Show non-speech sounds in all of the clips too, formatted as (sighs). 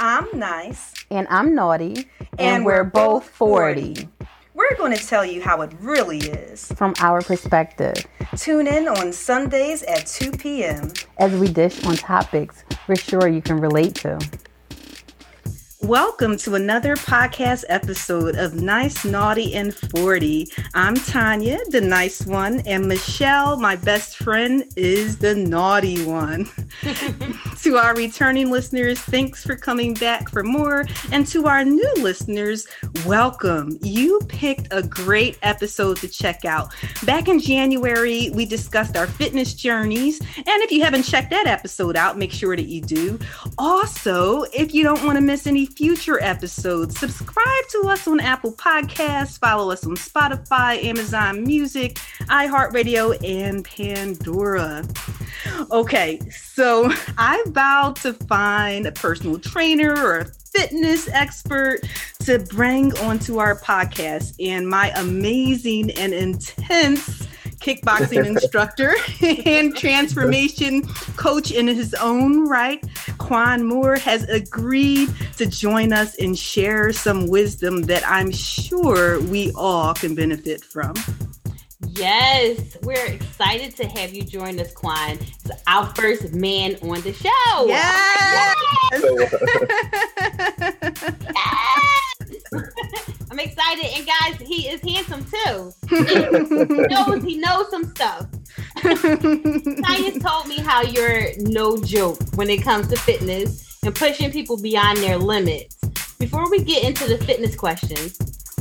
I'm nice. And I'm naughty. And, and we're, we're, both 40. 40. We're going to tell you how it really is. From our perspective. Tune in on Sundays at 2 p.m. As we dish on topics we're sure you can relate to. Welcome to another podcast episode of Nice, Naughty, and 40. I'm Tanya, the nice one, and Michelle, my best friend, is the naughty one. (laughs) to our returning listeners, thanks for coming back for more. And to our new listeners, welcome. You picked a great episode to check out. Back in January, we discussed our fitness journeys. And if you haven't checked that episode out, make sure that you do. Also, if you don't want to miss any future episodes. Subscribe to us on Apple Podcasts, follow us on Spotify, Amazon Music, iHeartRadio, and Pandora. Okay, so (laughs) I vowed to find a personal trainer or a fitness expert to bring onto our podcast, and my amazing and intense kickboxing (laughs) instructor (laughs) and transformation coach in his own right, Quan Moore has agreed to join us and share some wisdom that I'm sure we all can benefit from. Yes, we're excited to have you join us, Quan. It's our first man on the show. Yes. yes. (laughs) I'm excited, and guys, he is handsome too. (laughs) he knows he knows some stuff. (laughs) Science told me how you're no joke when it comes to fitness and pushing people beyond their limits. Before we get into the fitness questions,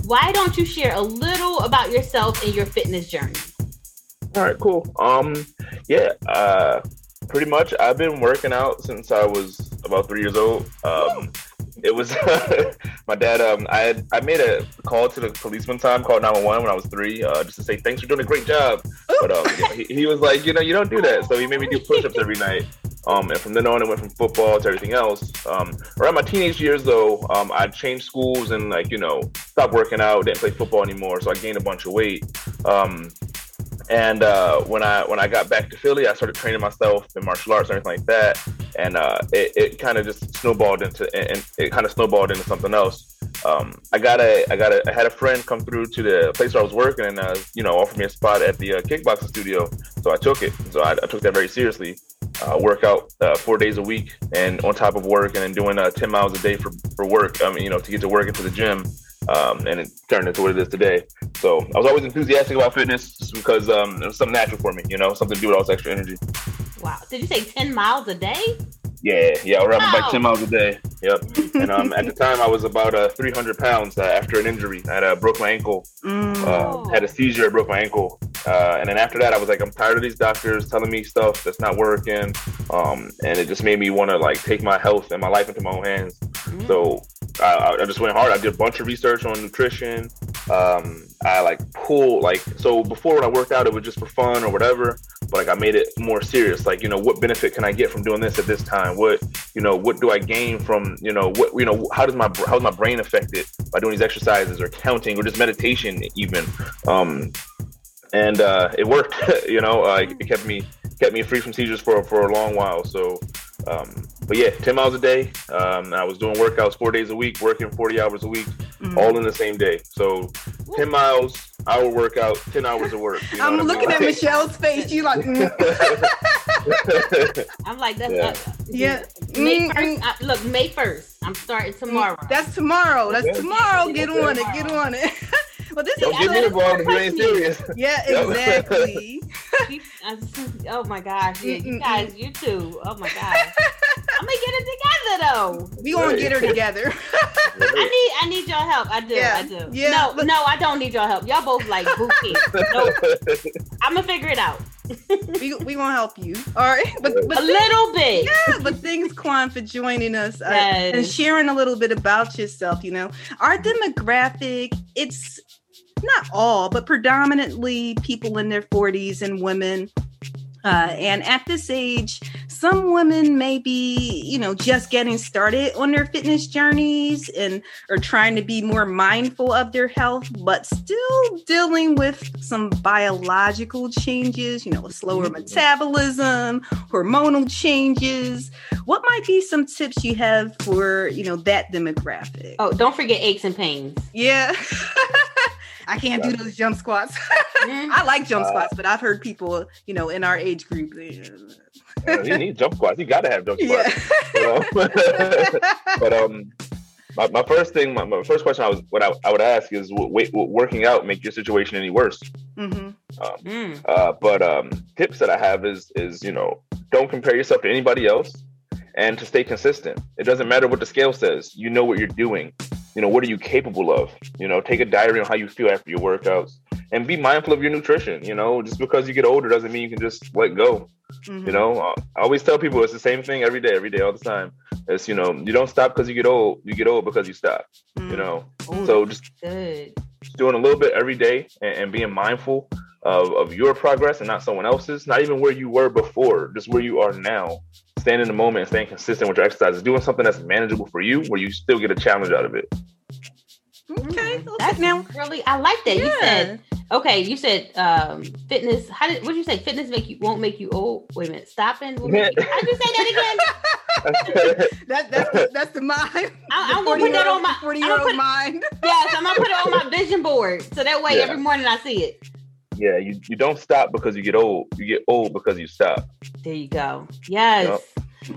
why don't you share a little about yourself and your fitness journey? All right, cool. Um, yeah, uh, pretty much I've been working out since I was about three years old. Um, it was (laughs) my dad. Um, I had, I made a call to the police one time, called 911 when I was three, uh, just to say thanks for doing a great job. But um, you (laughs) know, he, he, was like, you know, you don't do that. So he made me do push-ups every night. Um, and from then on, it went from football to everything else. Um, around my teenage years, though, um, I changed schools and like you know stopped working out, didn't play football anymore, so I gained a bunch of weight. Um, and uh, when I when I got back to Philly, I started training myself in martial arts and everything like that. And uh, it, it kind of just snowballed into and it kind of snowballed into something else. Um, I got a I got a I had a friend come through to the place where I was working and uh, you know offered me a spot at the uh, kickboxing studio. So I took it. So I, I took that very seriously. Uh, work out uh, four days a week and on top of work and then doing uh, 10 miles a day for, for work. I mean, you know, to get to work into the gym um, and it turned into what it is today. So I was always enthusiastic about fitness just because um, it was something natural for me, you know, something to do with all this extra energy. Wow. Did you say 10 miles a day? Yeah, yeah, I ran wow. 10 miles a day. Yep. and um, at the time, I was about uh, 300 pounds uh, after an injury. I had uh, broke my ankle, mm. uh, had a seizure, broke my ankle. Uh, and then after that, I was like, I'm tired of these doctors telling me stuff that's not working. Um, and it just made me want to like take my health and my life into my own hands. Mm. So I, I, just went hard. I did a bunch of research on nutrition. Um, I like pull like so before when I worked out, it was just for fun or whatever. But like I made it more serious. Like you know, what benefit can I get from doing this at this time? What you know, what do I gain from you know what you know? How does my how is my brain affected by doing these exercises or counting or just meditation even? Um, and uh, it worked. (laughs) you know, uh, it kept me kept me free from seizures for for a long while. So um, but yeah, 10 miles a day. Um, I was doing workouts four days a week, working 40 hours a week, mm-hmm. all in the same day. So 10 miles, hour workout, 10 hours of work. You know I'm looking I mean? at Michelle's face. You like, mm. (laughs) I'm like, that's yeah. Not, yeah. May 1st, mm-hmm. I, look, May 1st. I'm starting tomorrow. That's tomorrow. That's yeah. tomorrow. Get on it. Get on it. (laughs) Well, this Don't is get me involved if you ain't serious. Yeah, (laughs) (laughs) exactly. oh my gosh, yeah, you guys, you too. Oh my gosh. (laughs) I'm gonna get it together though. We gonna get her together. I need I need your help. I do. Yeah. I do. Yeah. No, but, no, I don't need your help. Y'all both like boot No, I'm gonna figure it out. we we gonna help you. All right, but, but a things, little bit. Yeah, but thanks, Quan, for joining us uh, and sharing a little bit about yourself. You know, our demographic it's not all, but predominantly people in their 40s and women. Uh, and at this age, some women may be, you know, just getting started on their fitness journeys and are trying to be more mindful of their health, but still dealing with some biological changes, you know, a slower metabolism, hormonal changes. What might be some tips you have for, you know, that demographic? Oh, don't forget aches and pains. Yeah. (laughs) I can't do those jump squats. Mm. (laughs) I like jump Uh, squats, but I've heard people, you know, in our age group. they- Uh, you (laughs) need jump squats. You got to have jump Yeah. squats. You know? (laughs) but um, my, my first thing, my, my first question I was what I, I would ask is, wait, will working out make your situation any worse? hmm Um, Mm. uh, but um, tips that I have is is you know don't compare yourself to anybody else, and to stay consistent. It doesn't matter what the scale says. You know what you're doing. You know what are you capable of. You know, take a diary on how you feel after your workouts, and be mindful of your nutrition. You know, just because you get older doesn't mean you can just let go. Mm-hmm. You know, I always tell people it's the same thing every day, every day, all the time. It's you know you don't stop because you get old. You get old because you stop. Mm-hmm. You know, Ooh, so just good. just doing a little bit every day and, and being mindful of, of your progress and not someone else's, not even where you were before, just where you are now. Staying in the moment and staying consistent with your exercises, doing something that's manageable for you where you still get a challenge out of it. Okay. Mm, okay. That's Now, really I like that. You said okay. You said um, fitness. How did what did you say? Fitness make you won't make you old. Wait a minute. Stopping. (laughs) Will make you, how did you say that again? (laughs) that, that's, the, that's the mind. I- The I'm gonna put that on my- 40 I'm year gonna old put- mind. Yes, I'm gonna put it on my vision board so that way Yeah. every morning I see it. Yeah, you, you don't stop because you get old. You get old because you stop. There you go. Yes.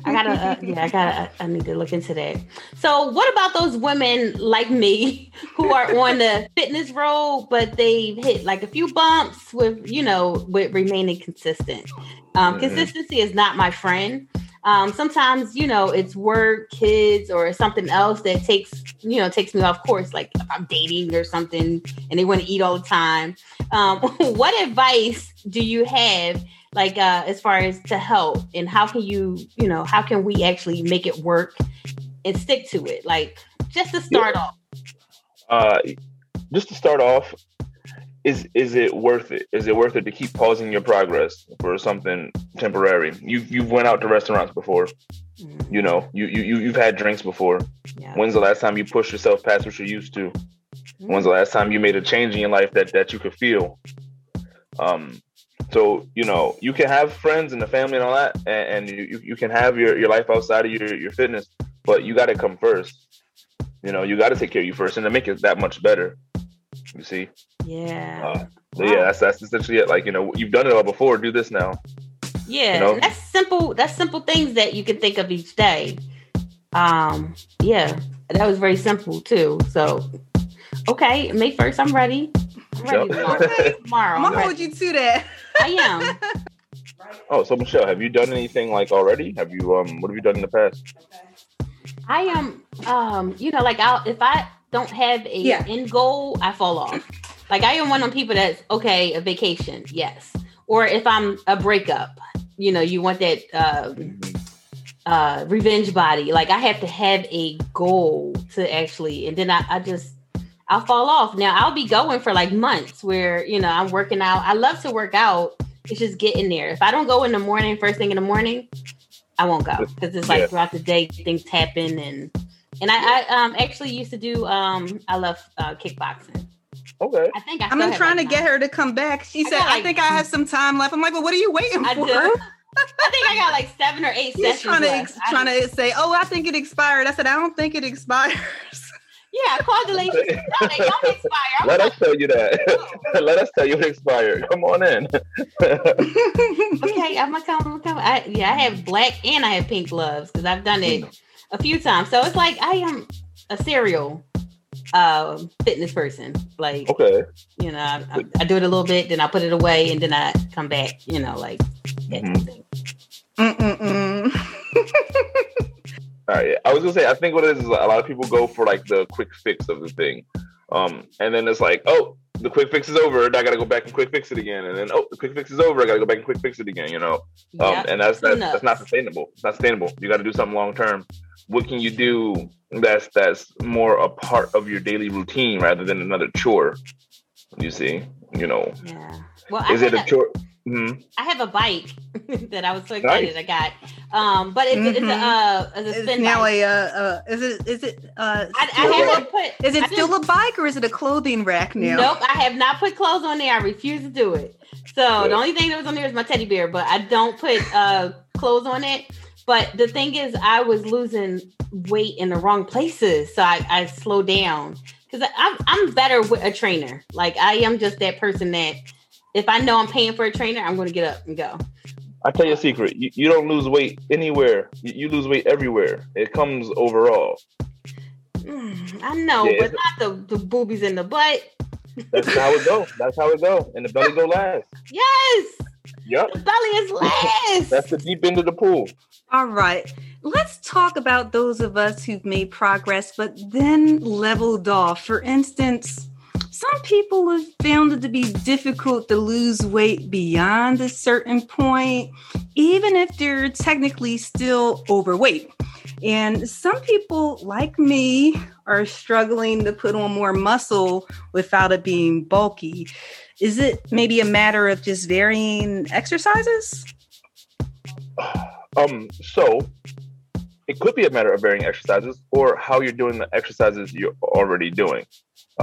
I gotta, uh, yeah, I gotta, I, need to look into that. So, what about those women like me (laughs) who are on the fitness road, but they've hit like a few bumps with, you know, with remaining consistent? Um, Mhm. Consistency is not my friend. Um, sometimes, you know, it's work, kids, or something else that takes, you know, takes me off course. Like if I'm dating or something, and they want to eat all the time. Um, (laughs) what advice do you have? like uh as far as to help and how can you you know how can we actually make it work and stick to it like just to start off Uh, just to start off, is is it worth it? Is it worth it to keep pausing your progress for something temporary? You you've went out to restaurants before. Mm, You know, you you you- you've had drinks before. yeah. When's the last time you pushed yourself past what you're used to? When's the last time you made a change in your life that that you could feel? Um, so you know you can have friends and the family and all that, and, and you, you you can have your your life outside of your your fitness, but you got to come first. You know, you got to take care of you first, and to make it that much better. You see, yeah uh, so yeah, that's that's essentially it. Like you know, you've done it all before. Do this now. yeah you know? that's simple that's simple things that you can think of each day um yeah that was very simple too so okay may 1st i'm ready i'm ready Yep. tomorrow, (laughs) tomorrow I'm I'm gonna hold you to that. (laughs) i am (laughs) Oh, so Michelle, have you done anything like already? Have you um, what have you done in the past? I am, um, you know, like I'll if I don't have a Yeah. end goal, I fall off. Like I am one of people that's okay, a vacation, yes. Or if I'm a breakup, you know, you want that um, uh, revenge body. Like I have to have a goal to actually, and then I, I just I'll fall off. Now I'll be going for like months where you know I'm working out. I love to work out. It's just getting there. If I don't go in the morning, first thing in the morning, I won't go because it's like Yeah. throughout the day things happen and and I, I um actually used to do um I love uh, kickboxing. Okay. I think I I've been trying like, to get her to come back. She I said, got, I think I have some time left. I'm like, well, what are you waiting I for? do. (laughs) I think I got like seven or eight She's sessions. trying to ex- trying to say, oh, I think it expired. I said, I don't think it expires. yeah, I called the lady. No, they don't expire. I was Let like, us tell you that. (laughs) Let us tell you it expired. Come on in. (laughs) okay, I'm gonna come. I'm gonna come. I, yeah, I have black and I have pink gloves because I've done it a few times. So it's like I am a serial uh, fitness person. Like okay. you know, I, I, I do it a little bit, then I put it away, and then I come back. You know, like that Mhm. thing. Mm-mm-mm. (laughs) All right. I was gonna say, I think what it is is a lot of people go for like the quick fix of the thing, um, and then it's like, oh, the quick fix is over, and I gotta go back and quick fix it again, and then oh, the quick fix is over, I gotta go back and quick fix it again. You know, um, Yeah. and that's that's, that's not sustainable. It's not sustainable. You got to do something long term. What can you do that's that's more a part of your daily routine rather than another chore? You see, you know, Yeah. Well, is I it a think chore? Mhm. I have a bike (laughs) that I was so excited Nice. I got. Um, but it's, it's a Mhm. uh, it's a It's spin now bike. a uh, uh is it is it uh I, still I a- haven't put. is it I still just- a bike or is it a clothing rack now? Nope, I have not put clothes on there. I refuse to do it. So the only thing that was on there is my teddy bear, but I don't put uh clothes on it. But the thing is, I was losing weight in the wrong places, so I, I slowed down because I'm I'm better with a trainer. Like I am just that person that if I know I'm paying for a trainer, I'm going to get up and go. I tell you a secret. You, you don't lose weight anywhere. You, you lose weight everywhere. It comes overall. Mm, I know, Yeah, but not the, the boobies in the butt. That's how it go. (laughs) That's how it go. And the belly go last. Yes, Yep. the belly is last. (laughs) That's the deep end of the pool. All right. Let's talk about those of us who've made progress but then leveled off. For instance, some people have found it to be difficult to lose weight beyond a certain point, even if they're technically still overweight. And some people, like me, are struggling to put on more muscle without it being bulky. Is it maybe a matter of just varying exercises? (sighs) Um, so it could be a matter of varying exercises or how you're doing the exercises you're already doing.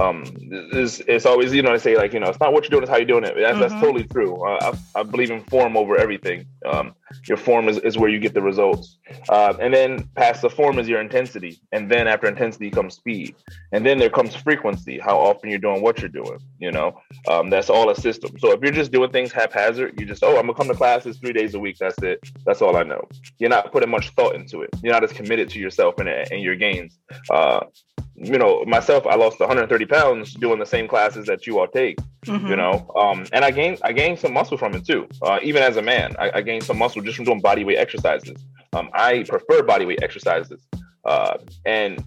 Um, it's, it's always, you know, I say like, you know, it's not what you're doing, it's how you're doing it. That's, that's Mhm. totally true. Uh, I, I believe in form over everything. Um, your form is, is where you get the results. Uh, and then past the form is your intensity. And then after intensity comes speed. And then there comes frequency, how often you're doing what you're doing, you know, um, that's all a system. So if you're just doing things haphazard, you just, oh, I'm gonna come to classes three days a week. That's it. That's all I know. You're not putting much thought into it. You're not as committed to yourself and, and your gains. Uh, you know, myself, I lost 130 pounds doing the same classes that you all take. Mm-hmm. You know, um, and I gained I gained some muscle from it too. Uh, even as a man, I, I gained some muscle just from doing body weight exercises. Um, I prefer body weight exercises. Uh, and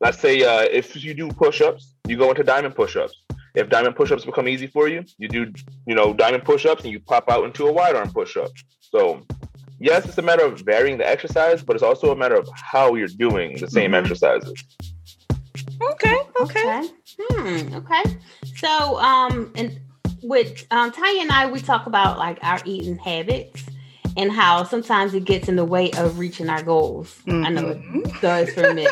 let's say uh, if you do push-ups, you go into diamond push-ups. If diamond push-ups become easy for you, you do you know diamond push-ups and you pop out into a wide arm push-up. So yes, it's a matter of varying the exercise, but it's also a matter of how you're doing the same Mhm. exercises. Okay, okay. Okay. Hmm. Okay. So, um, and with um, Tanya and I, we talk about like our eating habits and how sometimes it gets in the way of reaching our goals. I know it does for me.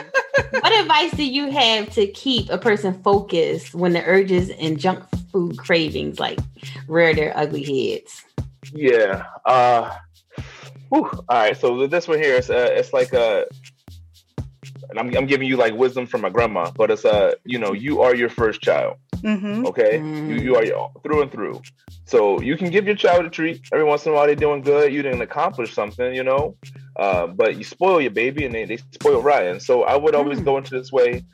what (laughs) advice do you have to keep a person focused when the urges and junk food cravings like rear their ugly heads? Yeah. Uh, whew. all right. So this one here is uh, it's like a, and I'm I'm giving you like wisdom from my grandma, but it's uh you know you are your first child. Mm-hmm. Okay, Mm. you you are your, through and through. So you can give your child a treat every once in a while. They're doing good. You didn't accomplish something, you know. Uh, but you spoil your baby, and they, they spoil Ryan. So I would always Mm. go into this way.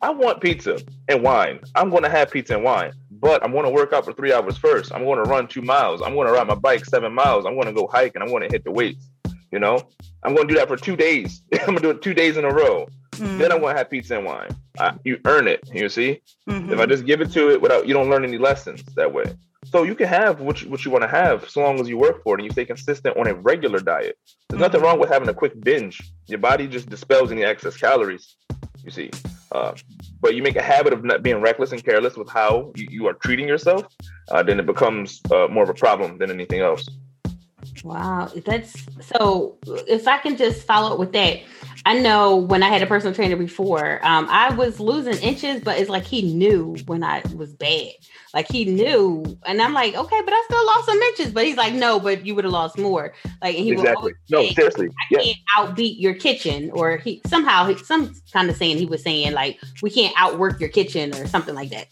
I want pizza and wine. I'm going to have pizza and wine, but I'm going to work out for three hours first. I'm going to run two miles. I'm going to ride my bike seven miles. I'm going to go hike and I'm going to hit the weights. You know, I'm going to do that for two days. (laughs) I'm going to do it two days in a row. Mm-hmm. Then I'm going to have pizza and wine. I, you earn it. You see, Mhm. if I just give it to it without, you don't learn any lessons that way. So you can have what you, what you want to have so long as you work for it and you stay consistent on a regular diet. There's nothing wrong with having a quick binge. Your body just dispels any excess calories. You see, uh, but you make a habit of not being reckless and careless with how you, you are treating yourself, uh, then it becomes uh, more of a problem than anything else. Wow, that's so. If I can just follow up with that, I know when I had a personal trainer before, um, I was losing inches, but it's like he knew when I was bad. Like he knew, and I'm like, okay, but I still lost some inches. But he's like, no, but you would have lost more. Like, and he exactly. No, say, seriously. I Yeah. can't outbeat your kitchen, or he somehow he, some kind of saying he was saying like we can't outwork your kitchen or something like that.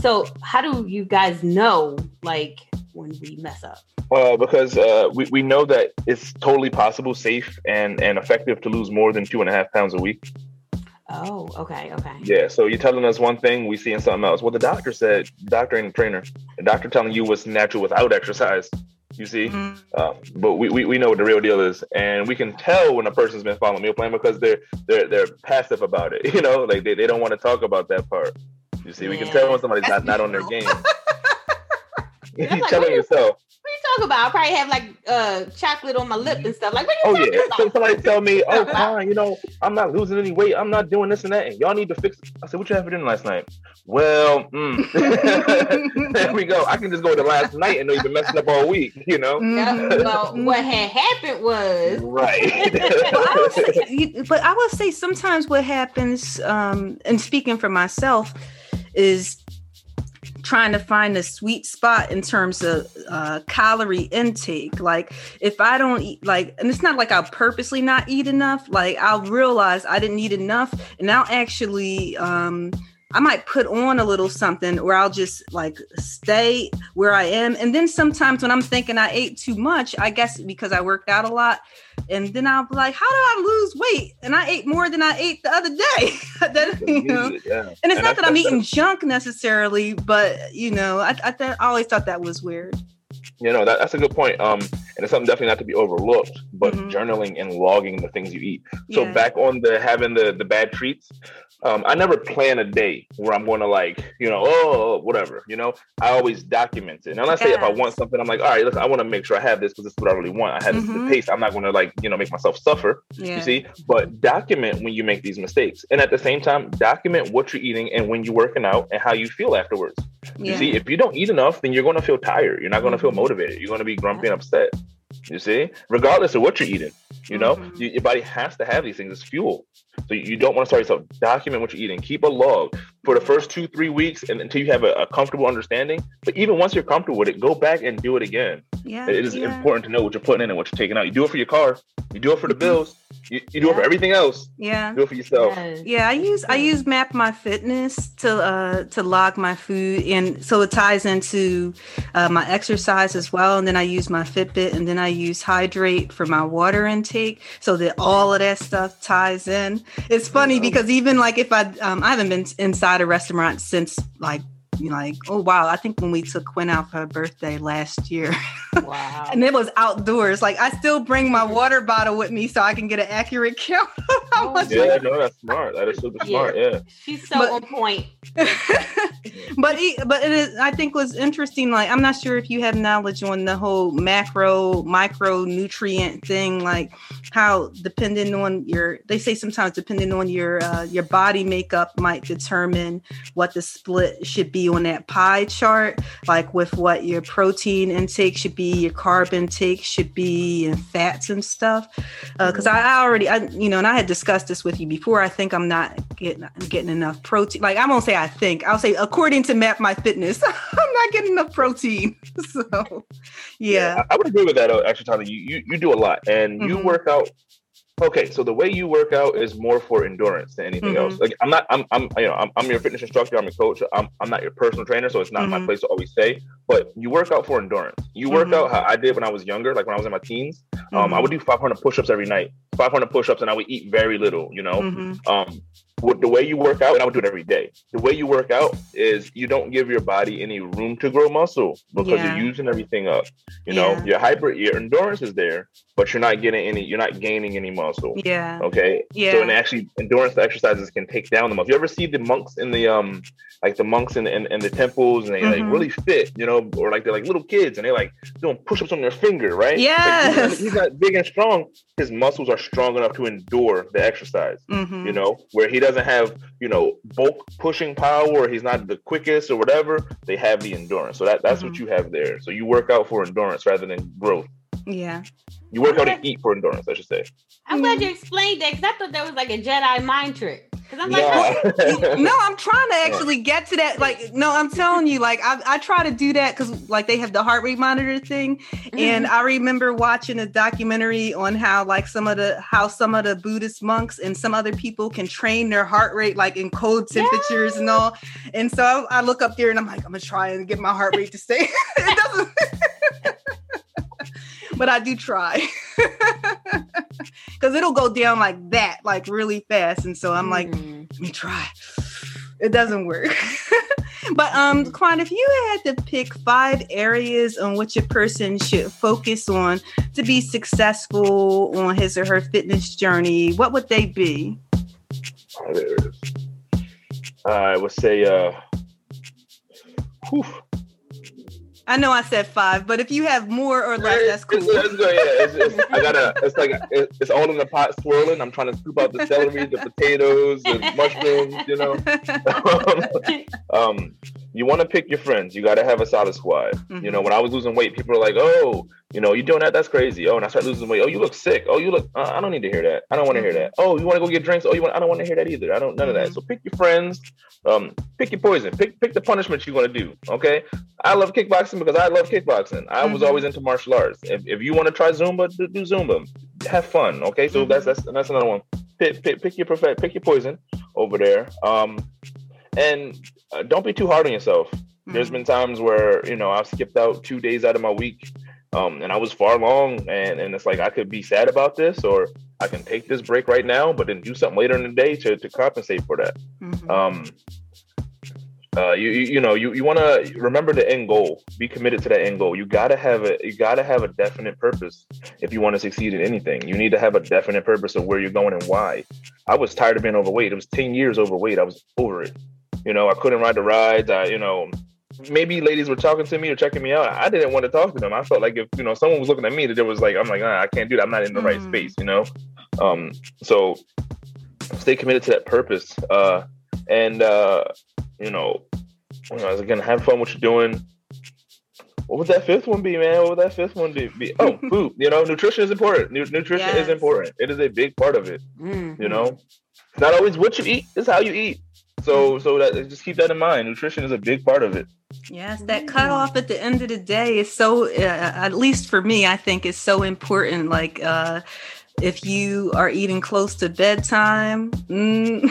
So how do you guys know like when we mess up? Uh, because uh, we, we know that it's totally possible, safe, and, and effective to lose more than two and a half pounds a week. Oh, okay, okay. Yeah, so you're telling us one thing, we seeing something else. Well, the doctor said, doctor and trainer, the doctor telling you what's natural without exercise. You see, Mhm. um, but we, we, we know what the real deal is, and we can tell when a person's been following meal plan because they're they're they're passive about it. (laughs) You know, like they, they don't want to talk about that part. You see, we can tell when somebody's not, not on their (laughs) game. (laughs) I'm You're like, telling what is- yourself, What are you talking about? I probably have like uh chocolate on my lip and stuff. Like, what Oh you yeah. talking (laughs) So about? somebody tell me, oh fine, you know, I'm not losing any weight. I'm not doing this and that, and y'all need to fix. It. I said, what you have for dinner last night? Well, mm. (laughs) there we go. I can just go to last night and know you've been messing up all week. You know. Yeah, Mhm. well, what had happened was Right. But I say, but I will say sometimes what happens, um, and speaking for myself, is trying to find a sweet spot in terms of uh, calorie intake. Like if I don't eat, like, and it's not like I'll purposely not eat enough. Like I'll realize I didn't eat enough, and I'll actually. Um, I might put on a little something or I'll just like stay where I am. And then sometimes when I'm thinking I ate too much, I guess because I worked out a lot, and then I'll be like, how did I lose weight? And I ate more than I ate the other day. (laughs) That, (laughs) you know? Yeah. And it's not that I'm eating junk necessarily, but you know, I, I, th- I always thought that was weird. You know, that, that's a good point. Um, and it's something definitely not to be overlooked, but Mhm. journaling and logging the things you eat. So Yeah. back on the having the the bad treats, um, I never plan a day where I'm going to like, you know, oh, whatever. You know, I always document it. And let's say if I want something, I'm like, all right, listen, I want to make sure I have this because this is what I really want. I have this Mhm. the taste. I'm not going to like, you know, make myself suffer. Yeah. You see, but document when you make these mistakes, and at the same time, document what you're eating and when you're working out and how you feel afterwards. You see, if you don't eat enough, then you're going to feel tired. You're not going to feel Mhm. motivated. You're going to be grumpy and upset. You see, regardless of what you're eating, you know, Mhm. you, your body has to have these things It's fuel. So you, you don't want to start yourself. Document what you're eating. Keep a log for the first two, three weeks, and until you have a, a comfortable understanding. But even once you're comfortable with it, go back and do it again. Yeah. It is yeah. important to know what you're putting in and what you're taking out. You do it for your car. You do it for the Mhm. bills. You, you do it for everything else. Yeah. Do it for yourself. Yes. Yeah, I use I use Map My Fitness to uh to log my food, and so it ties into uh, my exercise as well. And then I use my Fitbit, and then I use Hydrate for my water intake, so that all of that stuff ties in. It's funny because even like if I um, I haven't been inside a restaurant since like you know, like oh wow, I think when we took Quinn out for her birthday last year. (laughs) Wow. and it was outdoors. Like I still bring my water bottle with me so I can get an accurate count of how Oh, much. Yeah, no, that's smart. That is super Yeah. smart. Yeah. She's so But- on point. (laughs) but it, but it is. I think was interesting. Like I'm not sure if you have knowledge on the whole macro micronutrient thing. Like how depending on your, they say sometimes depending on your uh, your body makeup might determine what the split should be on that pie chart. Like with what your protein intake should be, your carb intake should be, and fats and stuff. Because I, I already, I you know, and I had discussed this with you before. I think I'm not getting getting enough protein. Like I won't say I think. I'll say according to Map My Fitness, (laughs) I'm not getting enough protein. (laughs) So, yeah. I, I would agree with that. uh, Actually, Tony, you, you you do a lot, and you Mhm. work out. Okay, so the way you work out is more for endurance than anything Mhm. else. Like I'm not, I'm, I'm, you know, I'm, I'm your fitness instructor. I'm your coach. I'm, I'm not your personal trainer, so it's not my Mhm. place to always say. But you work out for endurance. You work Mhm. out how I did when I was younger, like when I was in my teens. Um, I would do 500 push-ups every night, 500 push-ups, and I would eat very little. You know, Mhm. um what the way you work out and i would do it every day the way you work out is you don't give your body any room to grow muscle because Yeah. you're using everything up you know Yeah. your hyper your endurance is there but you're not getting any you're not gaining any muscle Yeah. okay Yeah. so and actually endurance exercises can take down the muscle you ever see the monks in the um like the monks in, in, in the temples and they like Mhm. really fit you know or like they're like little kids and they're like doing push-ups on their finger right Like, he's not- Yes. he's not big and strong his muscles are strong enough to endure the exercise Mhm. you know, where he doesn't have, you know, bulk pushing power, or he's not the quickest or whatever, they have the endurance. So that, that's what you have there. So you work out for endurance rather than growth. Yeah. You work out and eat for endurance, I should say. I'm glad you explained that because I thought that was like a Jedi mind trick. I'm like, Yeah. (laughs) no, I'm trying to actually get to that. Like, no, I'm telling you, like, I, I try to do that because, like, they have the heart rate monitor thing, and mm-hmm. I remember watching a documentary on how, like, some of the how some of the Buddhist monks and some other people can train their heart rate, like, in cold temperatures and all. And so I, I look up there and I'm like, I'm gonna try and get my heart rate to stay. (laughs) it doesn't. (laughs) but I do try. Because it'll go down like that, like really fast. And so I'm like, Mm. let me try. It doesn't work. (laughs) but um, Quan, if you had to pick five areas on which a person should focus on to be successful on his or her fitness journey, what would they be? There it is. I would say, uh, whew. I know I said five, but if you have more or less, that's cool. It's, yeah, it's, it's, I gotta. It's like it's all in the pot swirling. I'm trying to scoop out the celery, the (laughs) potatoes, the mushrooms. You know. (laughs) (laughs) um, you want to pick your friends. You got to have a solid squad. Mm-hmm. You know, when I was losing weight, people are like, "Oh, you know, you're doing that? That's crazy." Oh, and I start losing weight. Oh, you look sick. Oh, you look. Uh, I don't need to hear that. I don't want to hear that. Oh, you want to go get drinks? Oh, you want? I don't want to hear that either. I don't none of that. Mm-hmm. So pick your friends. Um, pick your poison. Pick pick the punishment you want to do. Okay. I love kickboxing because I love kickboxing. I mm-hmm. was always into martial arts. If, if you want to try Zumba, do, do, Zumba. Have fun. Okay. So mm-hmm. that's that's that's another one. Pick pick, pick your perfect pick your poison over there. Um, and uh, don't be too hard on yourself. There's been times where you know I've skipped out two days out of my week, um, and I was far along, and and it's like I could be sad about this, or I can take this break right now, but then do something later in the day to to compensate for that. Mm-hmm. Um, uh, you, you, you know you, you want to remember the end goal. Be committed to that end goal. You gotta have a you gotta have a definite purpose if you want to succeed in anything. You need to have a definite purpose of where you're going and why. I was tired of being overweight. It was 10 years overweight. I was over it you know i couldn't ride the rides i you know maybe ladies were talking to me or checking me out. I didn't want to talk to them. I felt like if you know someone was looking at me, that there was like I'm like I can't do that. I'm not in the mm. right space, you know. Um, so stay committed to that purpose, uh, and uh, you know, you know, I was again, have fun what you're doing. What would that fifth one be, man? What would that fifth one be? Oh, (laughs) food. You know, nutrition is important. nutrition yes. is important. It is a big part of it. Mm-hmm. You know, it's not always what you eat; it's how you eat. So so that just keep that in mind. Nutrition is a big part of it. Yes, that cutoff at the end of the day is so. Uh, at least for me, I think is so important. Like. uh if you are eating close to bedtime, mm.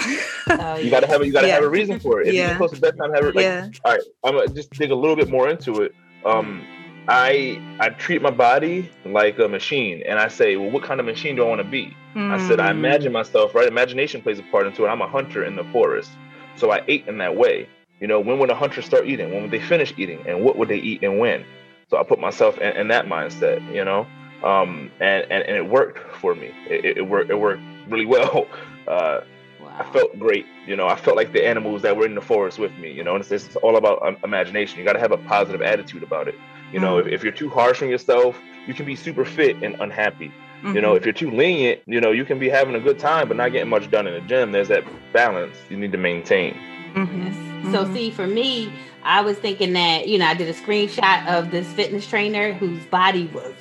uh, you gotta have a, you gotta yeah. have a reason for it. If yeah. you're close to bedtime, have it. Like, yeah. All right, I'm gonna just dig a little bit more into it. Um, I I treat my body like a machine, and I say, well, what kind of machine do I want to be? Mm. I said, I hmm. imagine myself. Right, imagination plays a part into it. I'm a hunter in the forest. So I ate in that way. You know, when would a hunter start eating? When would they finish eating? And what would they eat and when? So I put myself in, in that mindset, you know, um, and, and, and it worked for me. It, it worked. It worked really (laughs) well. Uh, wow. I felt great. You know, I felt like the animals that were in the forest with me. You know, and it's, it's all about um, imagination. You got to have a positive attitude about it. You know, mm-hmm. if, if you're too harsh on yourself, you can be super fit and unhappy. Mm-hmm. You know, mm-hmm. if you're too lenient, you know, you can be having a good time but not getting much done in the gym. There's that balance you need to maintain. Mm-hmm. So, mm-hmm. see, for me, I was thinking that, you know, I did a screenshot of this fitness trainer whose body was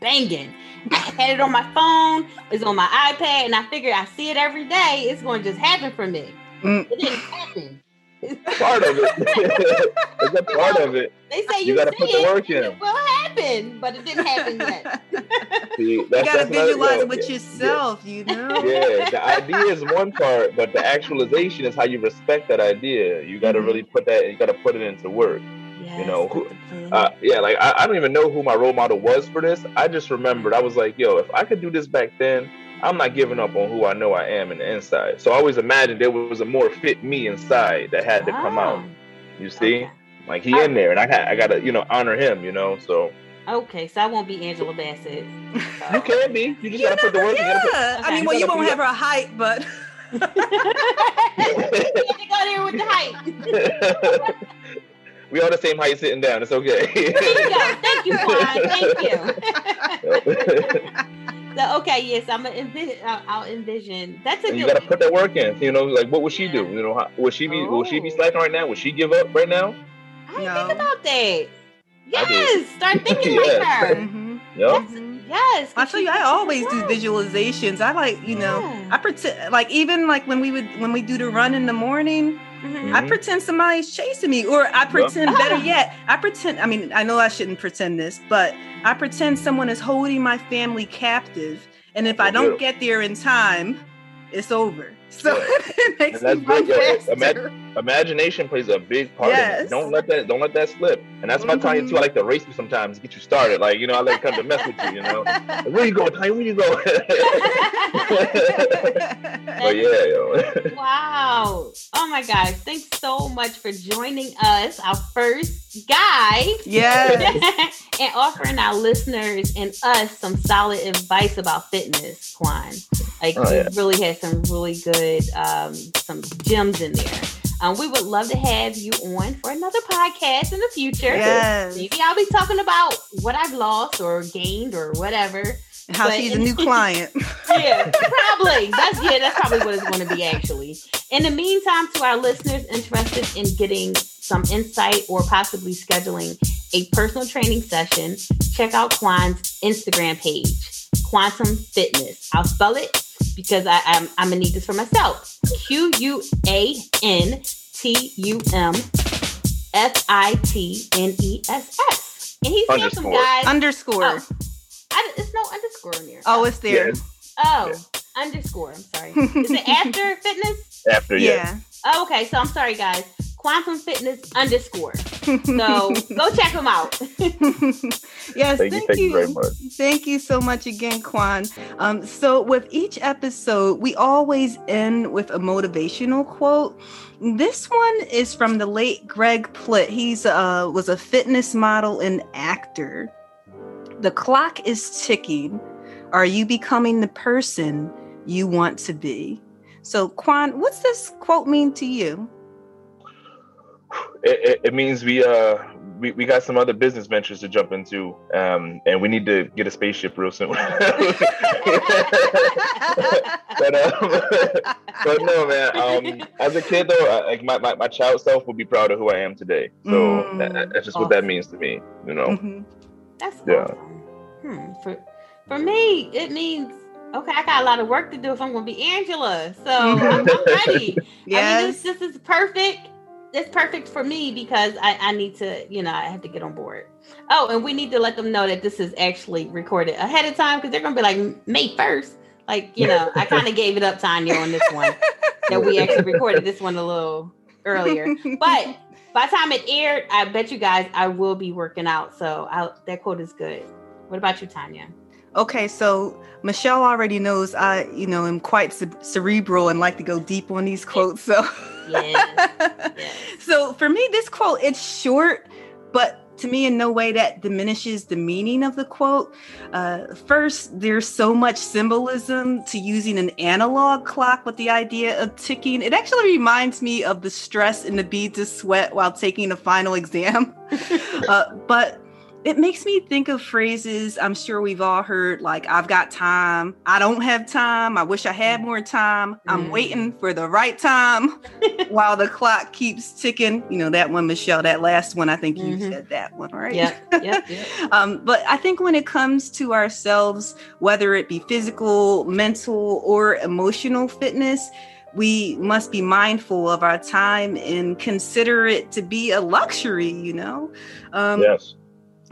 banging. I had it on my phone, it's on my iPad, and I figured I see it every day. It's going to just happen for me. Mm. It didn't happen part of it. (laughs) it's a part of it. They say you, you got to put the work in. It will happen, but it didn't happen yet. (laughs) See, you got to visualize it with yeah. yourself. Yeah. You know. Yeah, the idea is one part, but the actualization is how you respect that idea. You got to mm-hmm. really put that. You got to put it into work. Yes, you know, who, uh, yeah, like I, I don't even know who my role model was for this. I just remembered I was like, yo, if I could do this back then, I'm not giving up on who I know I am in the inside. So I always imagined there was a more fit me inside that had to come out. Ah, you see, okay. Like he I, in there, and I got I gotta you know honor him. You know, so. Okay, so I won't be Angela Bassett. So. you can be. You just you gotta put the work. Yeah. Put, okay. I mean, well, you won't have her height, but. you go there with the height. (laughs) we all the same height sitting down. It's okay. there you go. Thank you, Quan. Thank you. (laughs) So, okay, yes, I'm gonna envision. I'll, uh, I'll envision. That's a. you gotta put that work in. You know, like what would she do? You know, how, would she be? Oh. Will she be oh. slacking right now? Would she give up right now? I didn't no. think about that. Yes, start (laughs) thinking yes. like her. Mm-hmm. Yep. Yes. I tell you, I always do visualizations. I like, you know, yeah. I pretend like even like when we would when we do the run in the morning, mm-hmm. I pretend somebody's chasing me, or I pretend better yet, I pretend. I mean, I know I shouldn't pretend this, but I pretend someone is holding my family captive, and if I don't get there in time, it's over. So (laughs) it makes me run faster. Imag- imagination plays a big part yes. in it. Don't let that don't let that slip. And that's mm-hmm. my Tanya too. I like to race you sometimes, get you started. Like you know, I like to come to mess with you. You know, (laughs) like, where you going, Tanya? Where you going? (laughs) but yeah, yo. wow. Oh my gosh! Thanks so much for joining us. Our first guy. Yes. and offering our listeners and us some solid advice about fitness, Quan. Like oh, yeah. really had some really good um, some gems in there. Um, we would love to have you on for another podcast in the future. Yes. Maybe I'll be talking about what I've lost or gained or whatever. How But she's a new (laughs) client. Yeah, (laughs) probably. That's yeah, that's probably what it's going to be actually. In the meantime, to our listeners interested in getting some insight or possibly scheduling a personal training session, check out Quan's Instagram page, Quantum Fitness. I'll spell it because I, I'm I'm gonna need this for myself. Q U A N T U M F I T N E S S. And he's handsome, guys. Underscore. Oh. I, it's no underscore in there. Oh, it's there. Yeah, Oh, underscore. I'm sorry. (laughs) Is it after fitness? after yeah. Yeah. Oh, okay. So I'm sorry, guys. Quantum Fitness underscore. So go check them out. (laughs) yes, Thank you, thank you very much. Thank you so much again, Quan. Um, so with each episode, we always end with a motivational quote. This one is from the late Greg Plitt. He's uh was a fitness model and actor. The clock is ticking. Are you becoming the person you want to be? So, Quan, what's this quote mean to you? It, it, it means we uh we, we got some other business ventures to jump into, um, and we need to get a spaceship real soon. (laughs) but um, (laughs) but no, man. Um, as a kid though, I, like my, my, my child self would be proud of who I am today. So Mm. that, that's just what that means to me. You know. Mhm. That's Yeah. awesome. Hmm. For for me, it means okay. I got a lot of work to do if I'm going to be Angela. So I'm, I'm (laughs) ready. I mean, this, this is perfect. It's perfect for me because I, I need to, you know, I have to get on board. Oh, and we need to let them know that this is actually recorded ahead of time because they're gonna be like May first. Like, you know, I (laughs) kind of gave it up, Tanya, on this one. That we actually recorded this one a little earlier. But by the time it aired, I bet you guys I will be working out. So I, that quote is good. What about you, Tanya? Okay, so Michelle already knows I, you know, am quite ce- cerebral and like to go deep on these quotes. So, (laughs) (laughs) So for me, this quote it's short, but to me, in no way that diminishes the meaning of the quote. Uh, first, there's so much symbolism to using an analog clock with the idea of ticking. It actually reminds me of the stress and the beads of sweat while taking a final exam. (laughs) uh, but it makes me think of phrases I'm sure we've all heard like, I've got time, I don't have time, I wish I had more time, I'm Mm. waiting for the right time (laughs) while the clock keeps ticking. You know, that one, Michelle, that last one, I think you Mhm. said that one, right? Yeah. Yep. Yep. (laughs) Um, but I think when it comes to ourselves, whether it be physical, mental, or emotional fitness, we must be mindful of our time and consider it to be a luxury, you know? Um, Yes.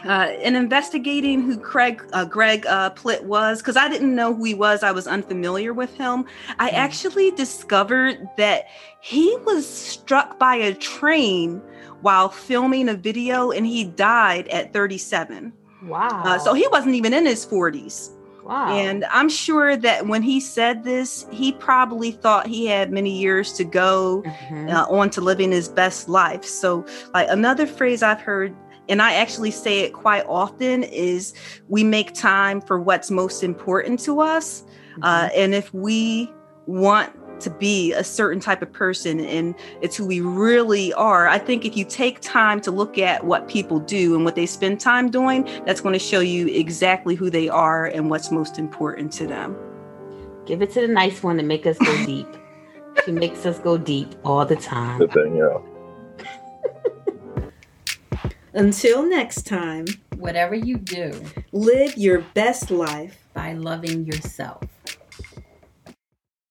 Uh, in investigating who Craig uh, Greg uh, Plitt was, because I didn't know who he was, I was unfamiliar with him. I Mm. actually discovered that he was struck by a train while filming a video, and he died at 37. Wow. Uh, so he wasn't even in his 40s. wow. And I'm sure that when he said this, he probably thought he had many years to go Mhm. uh, on to living his best life. So, like another phrase I've heard, and I actually say it quite often, is we make time for what's most important to us. Uh, and if we want to be a certain type of person and it's who we really are, I think if you take time to look at what people do and what they spend time doing, that's going to show you exactly who they are and what's most important to them. Give it to the nice one and make us go (laughs) deep. she makes us go deep all the time. The thing, yeah. Until next time, Whatever you do live your best life. by loving yourself.